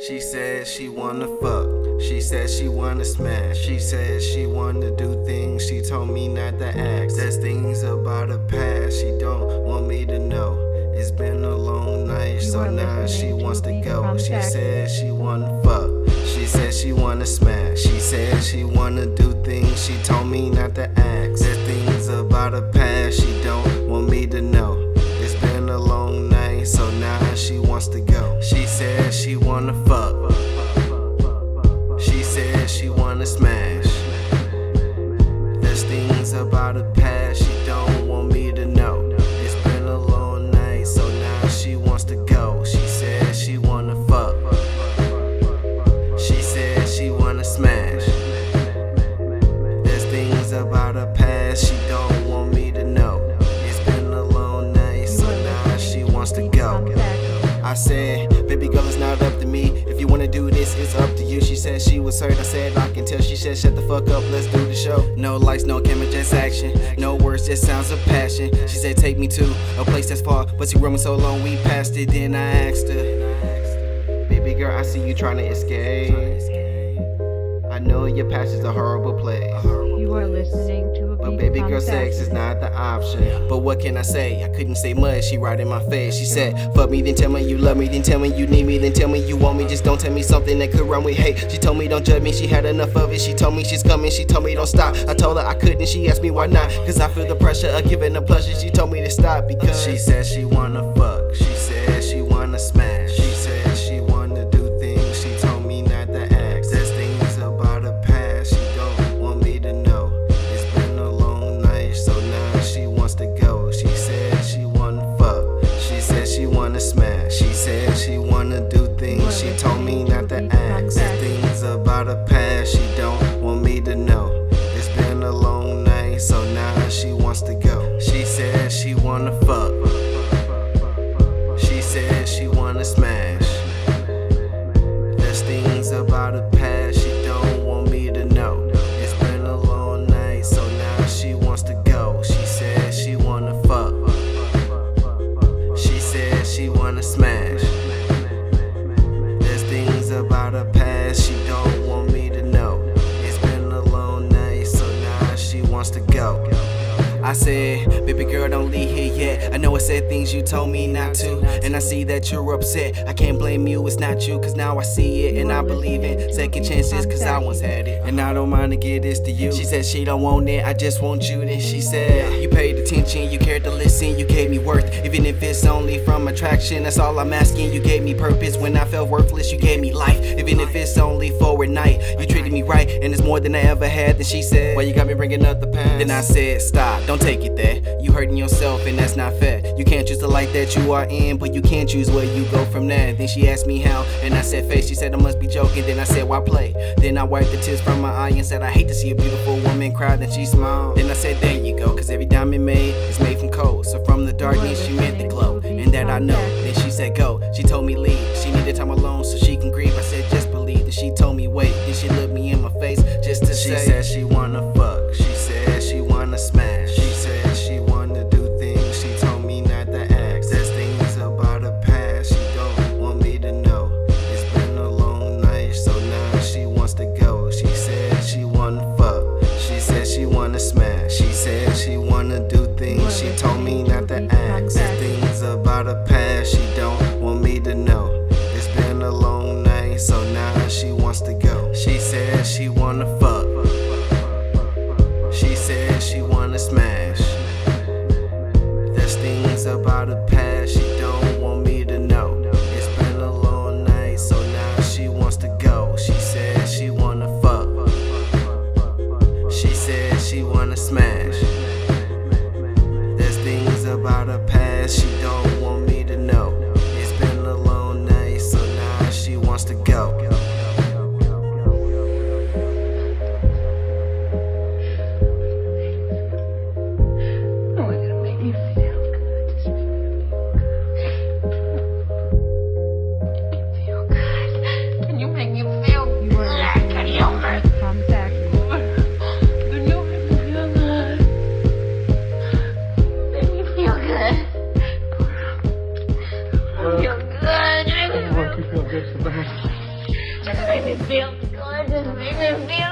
She said she wanna fuck. She said she wanna smash. She said she wanna do things. She told me not to ask. There's things about her past she don't want me to know. It's been a long night, so now she wants to go. She said she wanna fuck. She said she wanna smash. She said she wanna do things. She told me not to ask. There's things about her past she don't this, it's up to you. She said she was hurt. I said, I can tell. She said, shut the fuck up, let's do the show. No lights, no camera, just action. No words, just sounds of passion. She said, take me to a place that's far, but she roaming so long, we passed it. Then I asked her, baby girl, I see you trying to escape. I know your past is a horrible place. Are listening to a But baby girl, sex is not the option. But what can I say? I couldn't say much. She right in my face. She said, Fuck me, then tell me you love me, then tell me you need me, then tell me you want me. Just don't tell me something that could run with hate. She told me don't judge me, she had enough of it. She told me she's coming, she told me don't stop. I told her I couldn't, she asked me why not. Cause I feel the pressure of giving the pleasure. She told me to stop because she said she wanna fuck. She ask. There's things about her past her she don't want me to know. It's been a long night, so now she wants to go. I said, baby girl, don't leave here yet. I know I said things you told me not to, and I see that you're upset. I can't blame you, it's not you, cause now I see it, and I believe it. second chances, cause I once had it. And I don't mind to give this to you. She said she don't want it, I just want you. Then she said, You paid attention, you cared to listen, you gave me worth, even if it's only from attraction. That's all I'm asking. You gave me purpose when I felt worthless, you gave me life, even if it's only for a night. You treated me right, and it's more than I ever had. Then she said, Why you got me bringing up the past? Then I said, Stop, don't take it there. You hurting yourself, and that's not fair. You can't choose the life that you are in, but you can't choose where you go from there. Then she asked me how, and I said face. She said I must be joking. Then I said why play? Then I wiped the tears from my eye and said I hate to see a beautiful woman cry. Then she smiled. Then I said there you go, cause every diamond made is made from cold. So from the darkness she meant the glow, and that I know. Then she said go. She told me leave. She needed time alone so she can grieve. I said just believe. Then she told me wait. Then she looked me in my face just to she say. She said she wanna fuck. About her past she don't want me to know. It's been a long night, so now she wants to go. She said she wanna fuck. She said she wanna smash. There's things about her past she don't want me to know. It's been a long night, so now she wants to go. She said she wanna fuck. She said she wanna smash. There's things about her past she feel good. Just make me feel